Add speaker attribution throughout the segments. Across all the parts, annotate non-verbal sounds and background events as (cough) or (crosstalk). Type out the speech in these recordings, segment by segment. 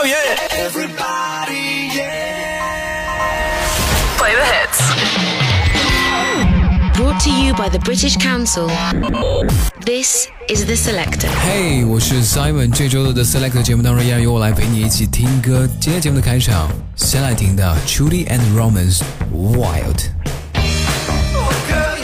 Speaker 1: Oh yeah. Everybody, yeah. Play the hits.
Speaker 2: Brought to you by the British Council. This is the Selector. Selector。
Speaker 3: 嘿、hey,，我是 Simon。这周的 The Selector 节目当中，依然由我来陪你一起听歌。今天节目的开场，先来听的 "Trudy and Romans Wild。Oh, girl,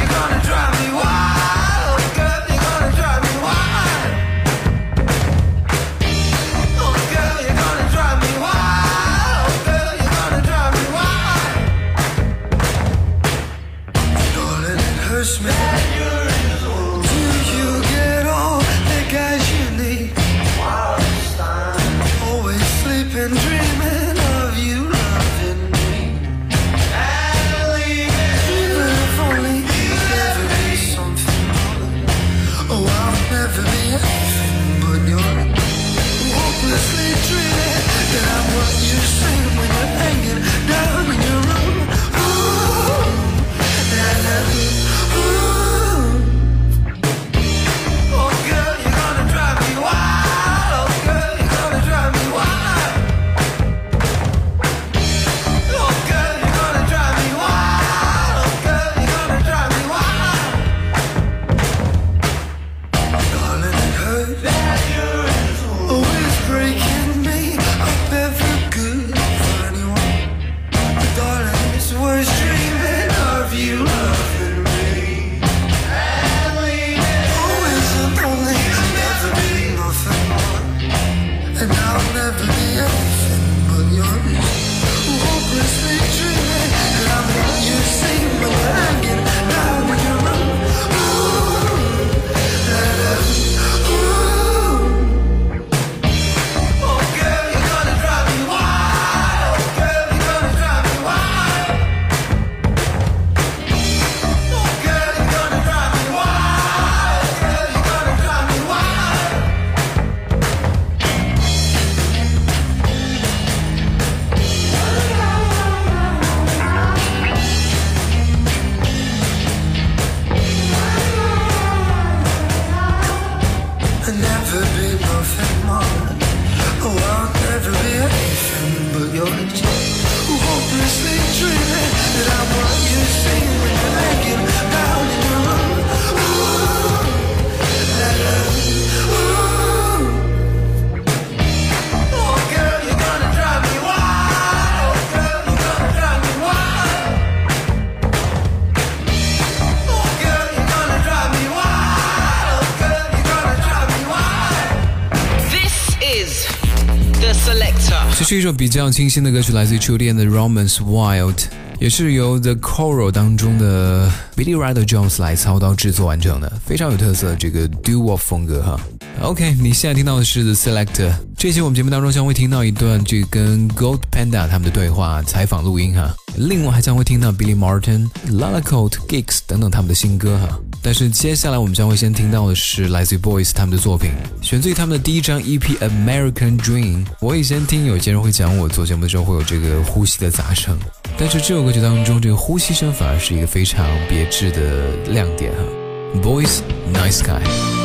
Speaker 3: 是一首比较清新的歌曲，来自于秋天的 Romance Wild，也是由 The Coral 当中的 Billy Ryder Jones 来操刀制作完成的，非常有特色这个 Doo-wop 风格哈。OK，你现在听到的是 The Selector，这期我们节目当中将会听到一段这跟 Gold Panda 他们的对话采访录音哈，另外还将会听到 Billy Martin、Lala Colt、Geeks 等等他们的新歌哈。但是接下来我们将会先听到的是来自于 Boys 他们的作品，选自于他们的第一张 EP《American Dream》。我以前听有些人会讲我做节目的时候会有这个呼吸的杂声，但是这首歌曲当中这个呼吸声反而是一个非常别致的亮点哈。Boys Nice Guy。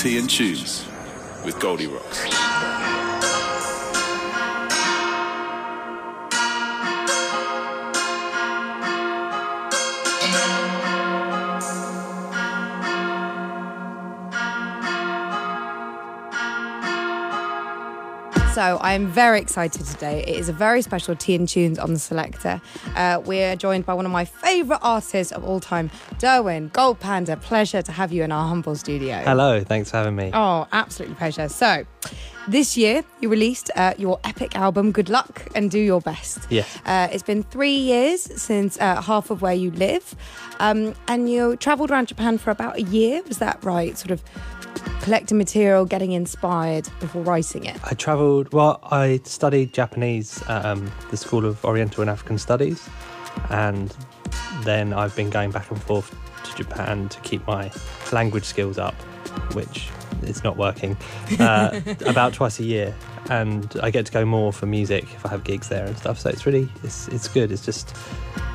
Speaker 4: Tea and Tunes with Goldie Rocks.
Speaker 5: So I'm very excited today. It is a very special Tea and Tunes on the Selector. Uh, we're joined by one of my favourite artists of all time, Derwin Gold Panda. Pleasure to have you in our humble studio.
Speaker 6: Hello, thanks for having me.
Speaker 5: Oh, absolutely pleasure. So, this year you released uh, your epic album, Good Luck and Do Your Best.
Speaker 6: Yes.
Speaker 5: Uh, it's been three years since uh, Half of Where You Live, um, and you travelled around Japan for about a year. Was that right? Sort of collecting material, getting inspired before writing it.
Speaker 6: I travelled, well, I studied Japanese at um, the School of Oriental and African Studies, and then I've been going back and forth to Japan to keep my language skills up, which is not working, uh, (laughs) about twice a year. And I get to go more for music if I have gigs there and stuff. So it's really, it's, it's good. It's just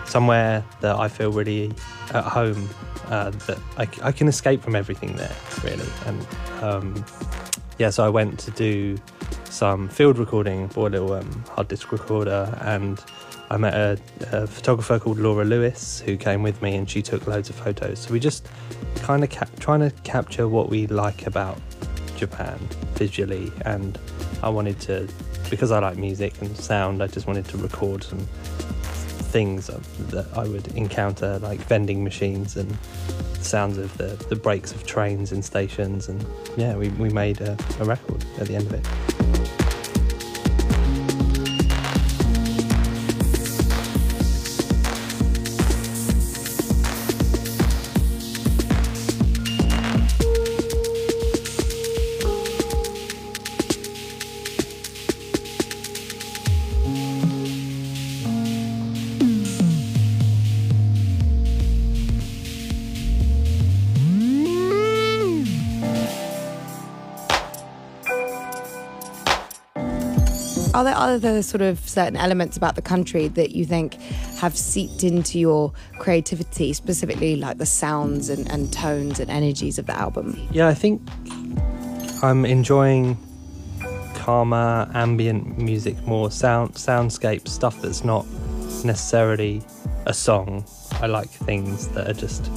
Speaker 6: somewhere that I feel really at home uh, that I, I, can escape from everything there, really. And um, yeah, so I went to do some field recording, bought a little um, hard disk recorder, and I met a, a, photographer called Laura Lewis who came with me, and she took loads of photos. So we just kind of trying to capture what we like about Japan visually, and I wanted to because I like music and sound. I just wanted to record some things that I would encounter, like vending machines and sounds of the, the brakes of trains in stations. And yeah, we, we made a, a record at the end of it.
Speaker 5: Are there other sort of certain elements about the country that you think have seeped into your creativity, specifically like the sounds and, and tones and energies of the album?
Speaker 6: Yeah, I think I'm enjoying calmer, ambient music, more sound soundscape stuff that's not necessarily a song. I like things that are just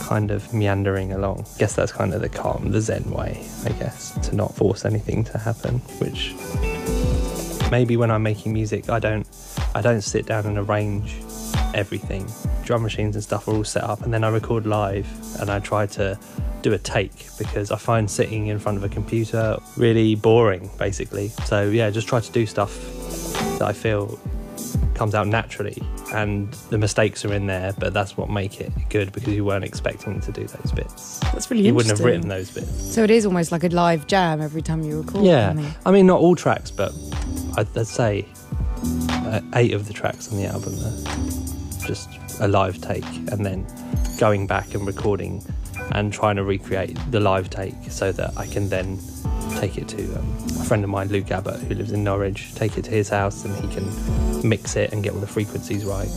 Speaker 6: kind of meandering along. I guess that's kind of the calm, the Zen way, I guess, to not force anything to happen, which maybe when I'm making music, I don't I don't sit down and arrange everything. Drum machines and stuff are all set up, and then I record live, and I try to do a take because I find sitting in front of a computer really boring, basically. So yeah, just try to do stuff that I feel comes out naturally and the mistakes are in there but that's what make it good because you weren't expecting to do those bits.
Speaker 5: That's really
Speaker 6: you wouldn't have written those bits.
Speaker 5: So it is almost like a live jam every time you record
Speaker 6: yeah. I mean not all tracks but I'd, say uh, eight of the tracks on the album are just a live take, and then going back and recording and trying to recreate the live take so that I can then take it to um, a friend of mine, Luke Abbott, who lives in Norwich, take it to his house and he can mix it and get all the frequencies right.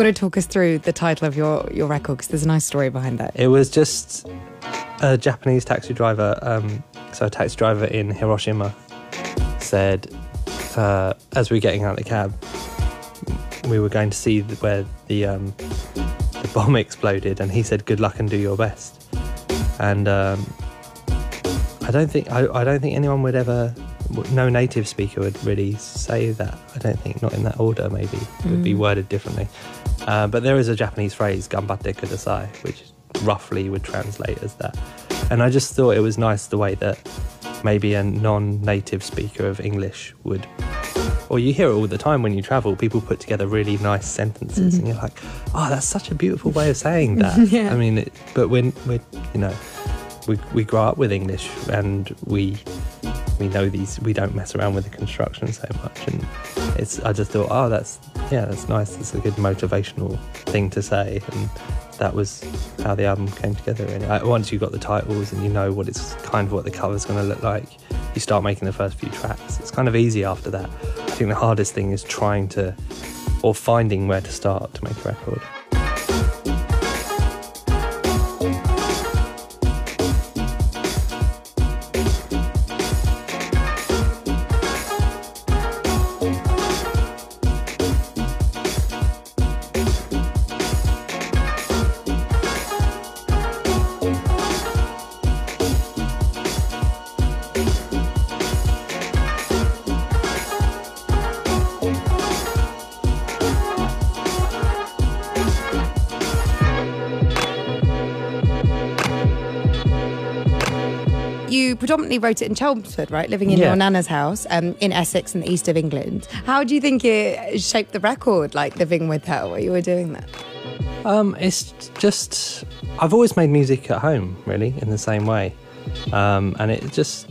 Speaker 5: Got to talk us through the title of your, your record because there's a nice story behind that.
Speaker 6: It was just a Japanese taxi driver, um, so a taxi driver in Hiroshima said, uh, as we were getting out of the cab, we were going to see where the um, the bomb exploded, and he said, "Good luck and do your best." And um, I don't think I, I don't think anyone would ever no native speaker would really say that. I don't think, not in that order, maybe. It would be mm. worded differently. Uh, but there is a Japanese phrase, "Gambatte kudasai, which roughly would translate as that. And I just thought it was nice the way that maybe a non native speaker of English would. Or you hear it all the time when you travel. People put together really nice sentences, mm-hmm. and you're like, "Oh, that's such a beautiful way of saying (laughs) that." yeah. I mean, it, but when we, you know, we we grow up with English and we we know these. We don't mess around with the construction so much, and it's. I just thought, oh, that's yeah, that's nice. It's a good motivational thing to say, and that was how the album came together. I, once you got the titles and you know what it's kind of what the cover's going to look like, you start making the first few tracks. It's kind of easy after that. I think the hardest thing is trying to or finding where to start to make a record.
Speaker 5: Predominantly wrote it in Chelmsford, right? Living in
Speaker 6: Yeah.
Speaker 5: your nana's house um, in Essex in the east of England. How do you think it shaped the record, like living with her while you were doing that?
Speaker 6: Um, it's just I've always made music at home, really, in the same way, um, and it just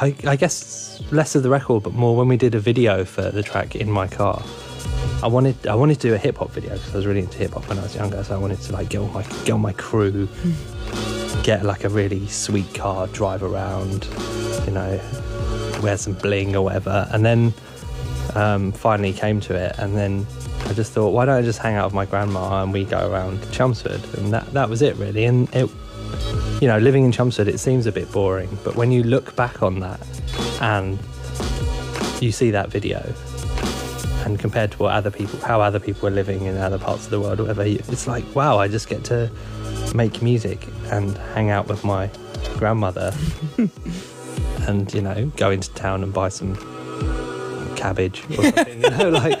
Speaker 6: I, I guess less of the record, but more when we did a video for the track in my car. I wanted I wanted to do a hip hop video because I was really into hip hop when I was younger, so I wanted to like get all my get all my crew, get like a really sweet car, drive around, you know, wear some bling or whatever, and then um, finally came to it, and then I just thought, why don't I just hang out with my grandma and we go around Chelmsford, and that that was it really. And it, you know, living in Chelmsford, it seems a bit boring, but when you look back on that and you see that video, and compared to what other people, how other people are living in other parts of the world, whatever, it's like, wow, I just get to make music and hang out with my grandmother, (laughs) and you know, go into town and buy some cabbage or something. you know, like (laughs)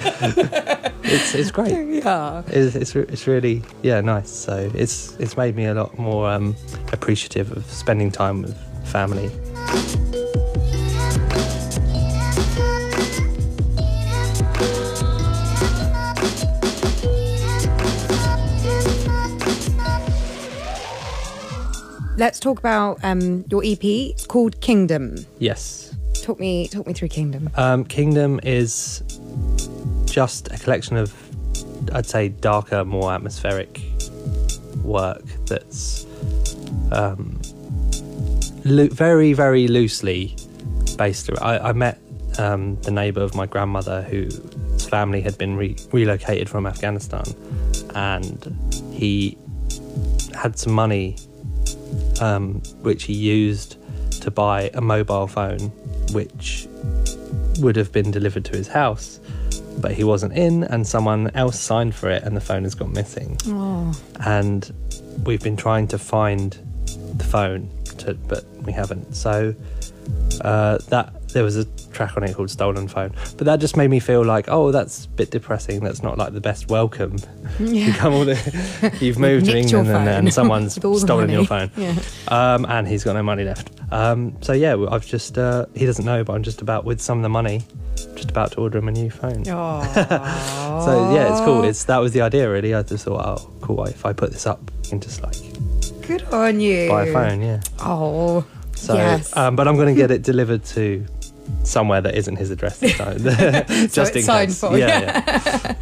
Speaker 6: it's it's great.
Speaker 5: Yeah.
Speaker 6: It's, it's it's really yeah nice. So it's it's made me a lot more um, appreciative of spending time with family.
Speaker 5: Let's talk about um, your EP. It's called Kingdom.
Speaker 6: Yes,
Speaker 5: Talk me, talk me through Kingdom.
Speaker 6: um, Kingdom is just a collection of I'd say darker, more atmospheric work that's um, loo- very very loosely based. I, I met um, the neighbour of my grandmother whose family had been re- relocated from Afghanistan, and he had some money um, which he used to buy a mobile phone, which would have been delivered to his house, but he wasn't in, and someone else signed for it, and the phone has gone missing. And we've been trying to find the phone, to, but we haven't. So uh, that there was a track on it called "Stolen Phone," but that just made me feel like, oh, that's a bit depressing. That's not like the best welcome. (laughs) You come all the, (laughs) you've moved to England and, and someone's (laughs) stolen your phone,
Speaker 5: Yeah.
Speaker 6: um, and he's got no money left. Um, so yeah, I've just uh, he doesn't know, but I'm just about with some of the money, just about to order him a new phone. So yeah, it's cool. It's that was the idea really. I just thought, oh, cool. If I put this up, can just like
Speaker 5: Good on you.
Speaker 6: buy a phone. Yeah.
Speaker 5: Oh,
Speaker 6: So,
Speaker 5: yes.
Speaker 6: um, but I'm going to get it delivered to somewhere that isn't his address this time. (laughs) (laughs) just
Speaker 5: it's
Speaker 6: in case.
Speaker 5: for,
Speaker 6: Yeah, yeah.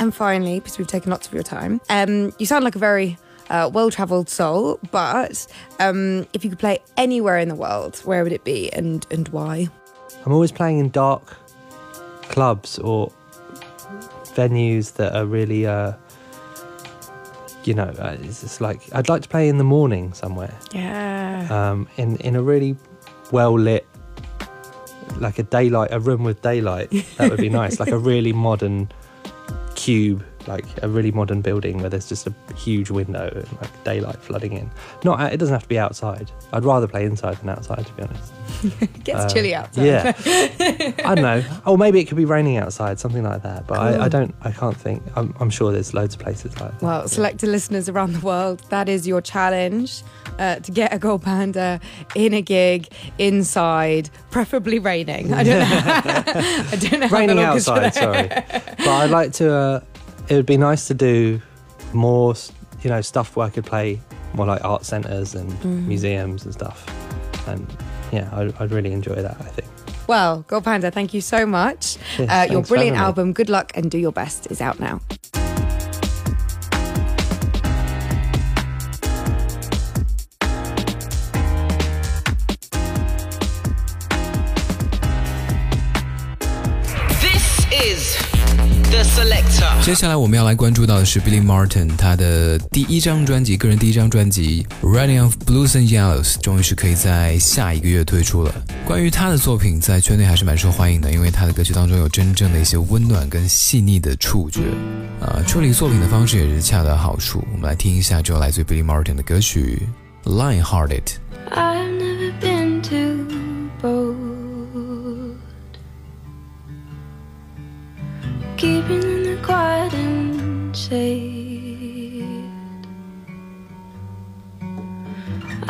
Speaker 5: And finally, because we've taken lots of your time, um, you sound like a very uh, well-traveled soul. But um, if you could play anywhere in the world, where would it be, and and why?
Speaker 6: I'm always playing in dark clubs or venues that are really, uh, you know, uh, it's just like I'd like to play in the morning somewhere.
Speaker 5: Yeah.
Speaker 6: um, in in a really well lit, like a daylight, a room with daylight. That would be nice, like a (laughs) really modern cube like a really modern building where there's just a huge window and like daylight flooding in. Not it doesn't have to be outside. I'd rather play inside than outside, to be honest.
Speaker 5: It (laughs) gets
Speaker 6: Uh,
Speaker 5: chilly outside.
Speaker 6: Yeah, (laughs) I don't know. Or maybe it could be raining outside, something like that. But I, I don't. I can't think. I'm, I'm sure there's loads of places like that.
Speaker 5: Well, selected listeners around the world, that is your challenge uh, to get a gold panda in a gig inside, preferably raining. I don't know. (laughs) I don't know.
Speaker 6: raining outside. Sorry, but I'd like to. Uh, it would be nice to do more, you know, stuff where I could play more like art centres and
Speaker 5: Mm.
Speaker 6: museums and stuff. And yeah, I'd, I'd really enjoy that. I think.
Speaker 5: Well, Gold Panda, thank you so much. Uh, your brilliant album, Good Luck and Do Your Best, is out now.
Speaker 3: 接下来我们要来关注到的是 Billy Martin，他的第一张专辑，个人第一张专辑《Running of Blues and Yellows》终于是可以在下一个月推出了。关于他的作品，在圈内还是蛮受欢迎的，因为他的歌曲当中有真正的一些温暖跟细腻的触觉，啊，处理作品的方式也是恰到好处。我们来听一下，就来自 Billy Martin 的歌曲《Lionhearted》。
Speaker 7: I've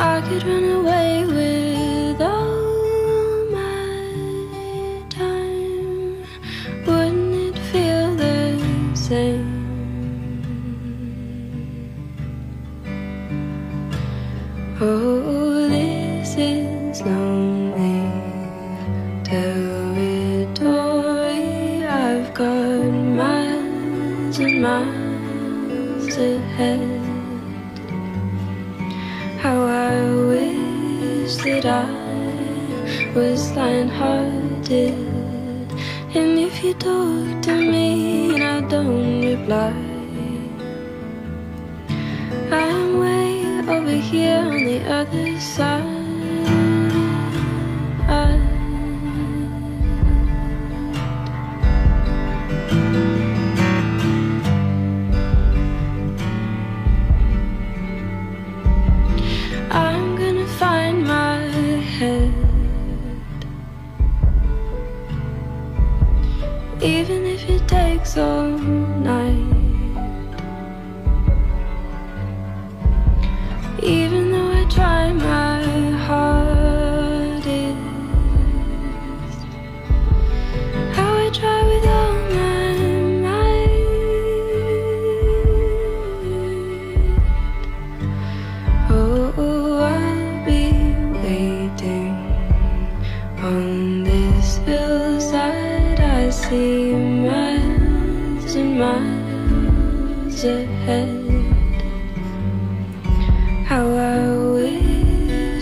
Speaker 7: I could run away with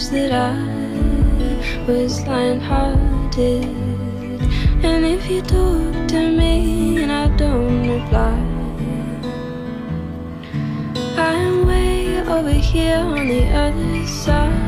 Speaker 7: that I was lion-hearted. And if you talk to me and I don't reply, I'm way over here on the other side.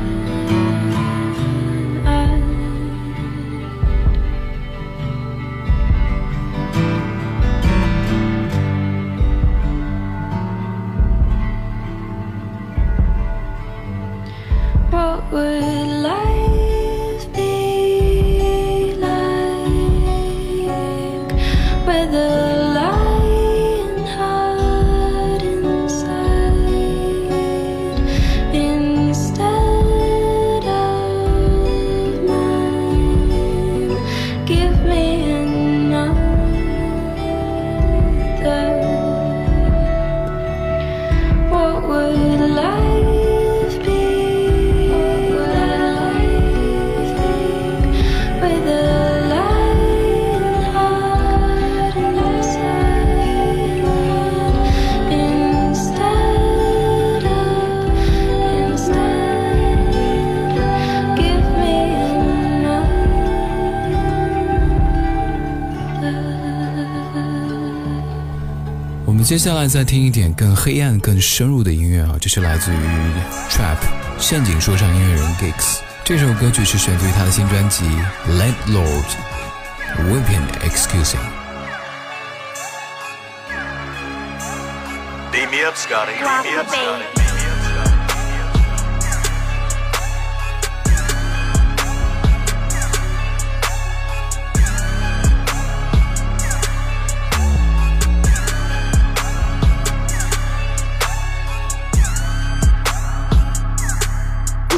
Speaker 3: 接下来再听一点更黑暗、更深入的音乐啊，这是来自于 Trap 陷阱说唱音乐人 Gigs。这首歌曲是选自于他的新专辑《Landlord （Wipin Excusing》。
Speaker 8: Beat me up, Scotty. Beat me up, Scotty.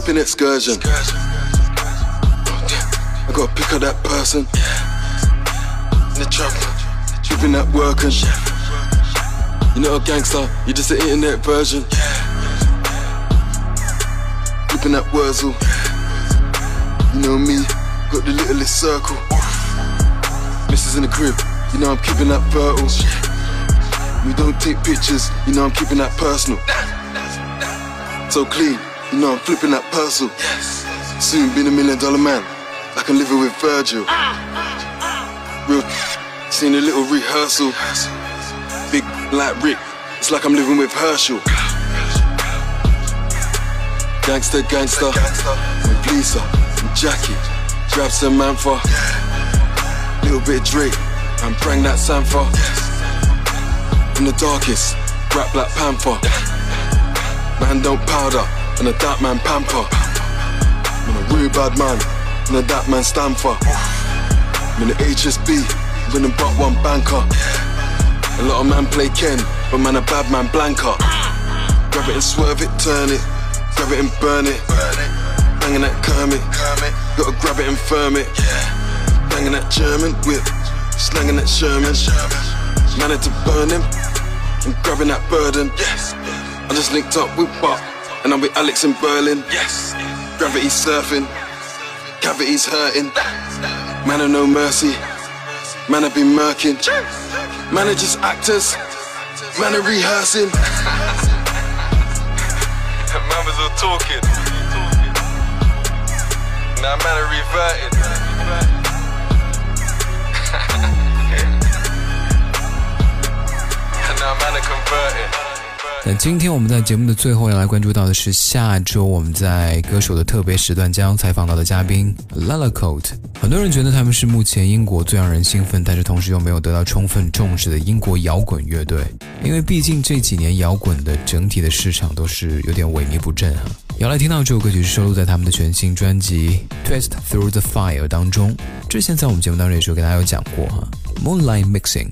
Speaker 9: Whipping excursion. I gotta pick up that person. In the trap, whipping that working. You're not a gangster, you're just an internet version. Whipping that Wurzel. You know me, got the littlest circle. Missus in the crib, you know I'm keeping that fertile. We don't take pictures, you know I'm keeping that personal. So clean, you know I'm flipping that parcel. Soon being a million dollar man, like I'm living with Virgil. Real, seen a little rehearsal. Big like Rick, it's like I'm living with Herschel. Gangster, gangster, with Lisa and Jackie. Grab some Manfa, little bit of Drake, and bring that Sanfa. In the darkest, rap Black Panther. Man don't powder, and a that man pamper. I'm a real bad man, and a that man stand for. I'm in the HSB, winning but one banker. A lot of man play Ken, but man a bad man blanker. Grab it and swerve it, turn it, grab it and burn it. Banging that Kermit, gotta grab it and firm it. Banging that German whip, slanging that Sherman. Man to burn him, and grabbing that burden. I just linked up with Buck, and I'm with Alex in Berlin. Yes. Gravity surfing, cavities hurting. Man of no mercy, man have been murking. Managers, actors, man are rehearsing. (laughs) man was all talking. Now man are reverting. (laughs) And now man are converting.
Speaker 10: 那今天我们在节目的最后要来关注到的是，下周我们在歌手的特别时段将采访到的嘉宾 l a l a c o a t。很多人觉得他们是目前英国最让人兴奋，但是同时又没有得到充分重视的英国摇滚乐队。因为毕竟这几年摇滚的整体的市场都是有点萎靡不振啊。要来听到这首歌曲是收录在他们的全新专辑《Twist Through the Fire》当中。之前在我们节目当中也是给大家有讲过哈，Moonlight Mixing。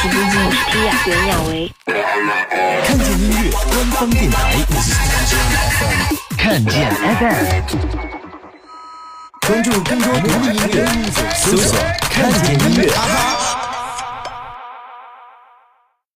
Speaker 11: 是朱静，提亚袁娅维。
Speaker 12: 看见音乐官方电台，看见 FM，关注更多独立音乐，搜索看见音乐。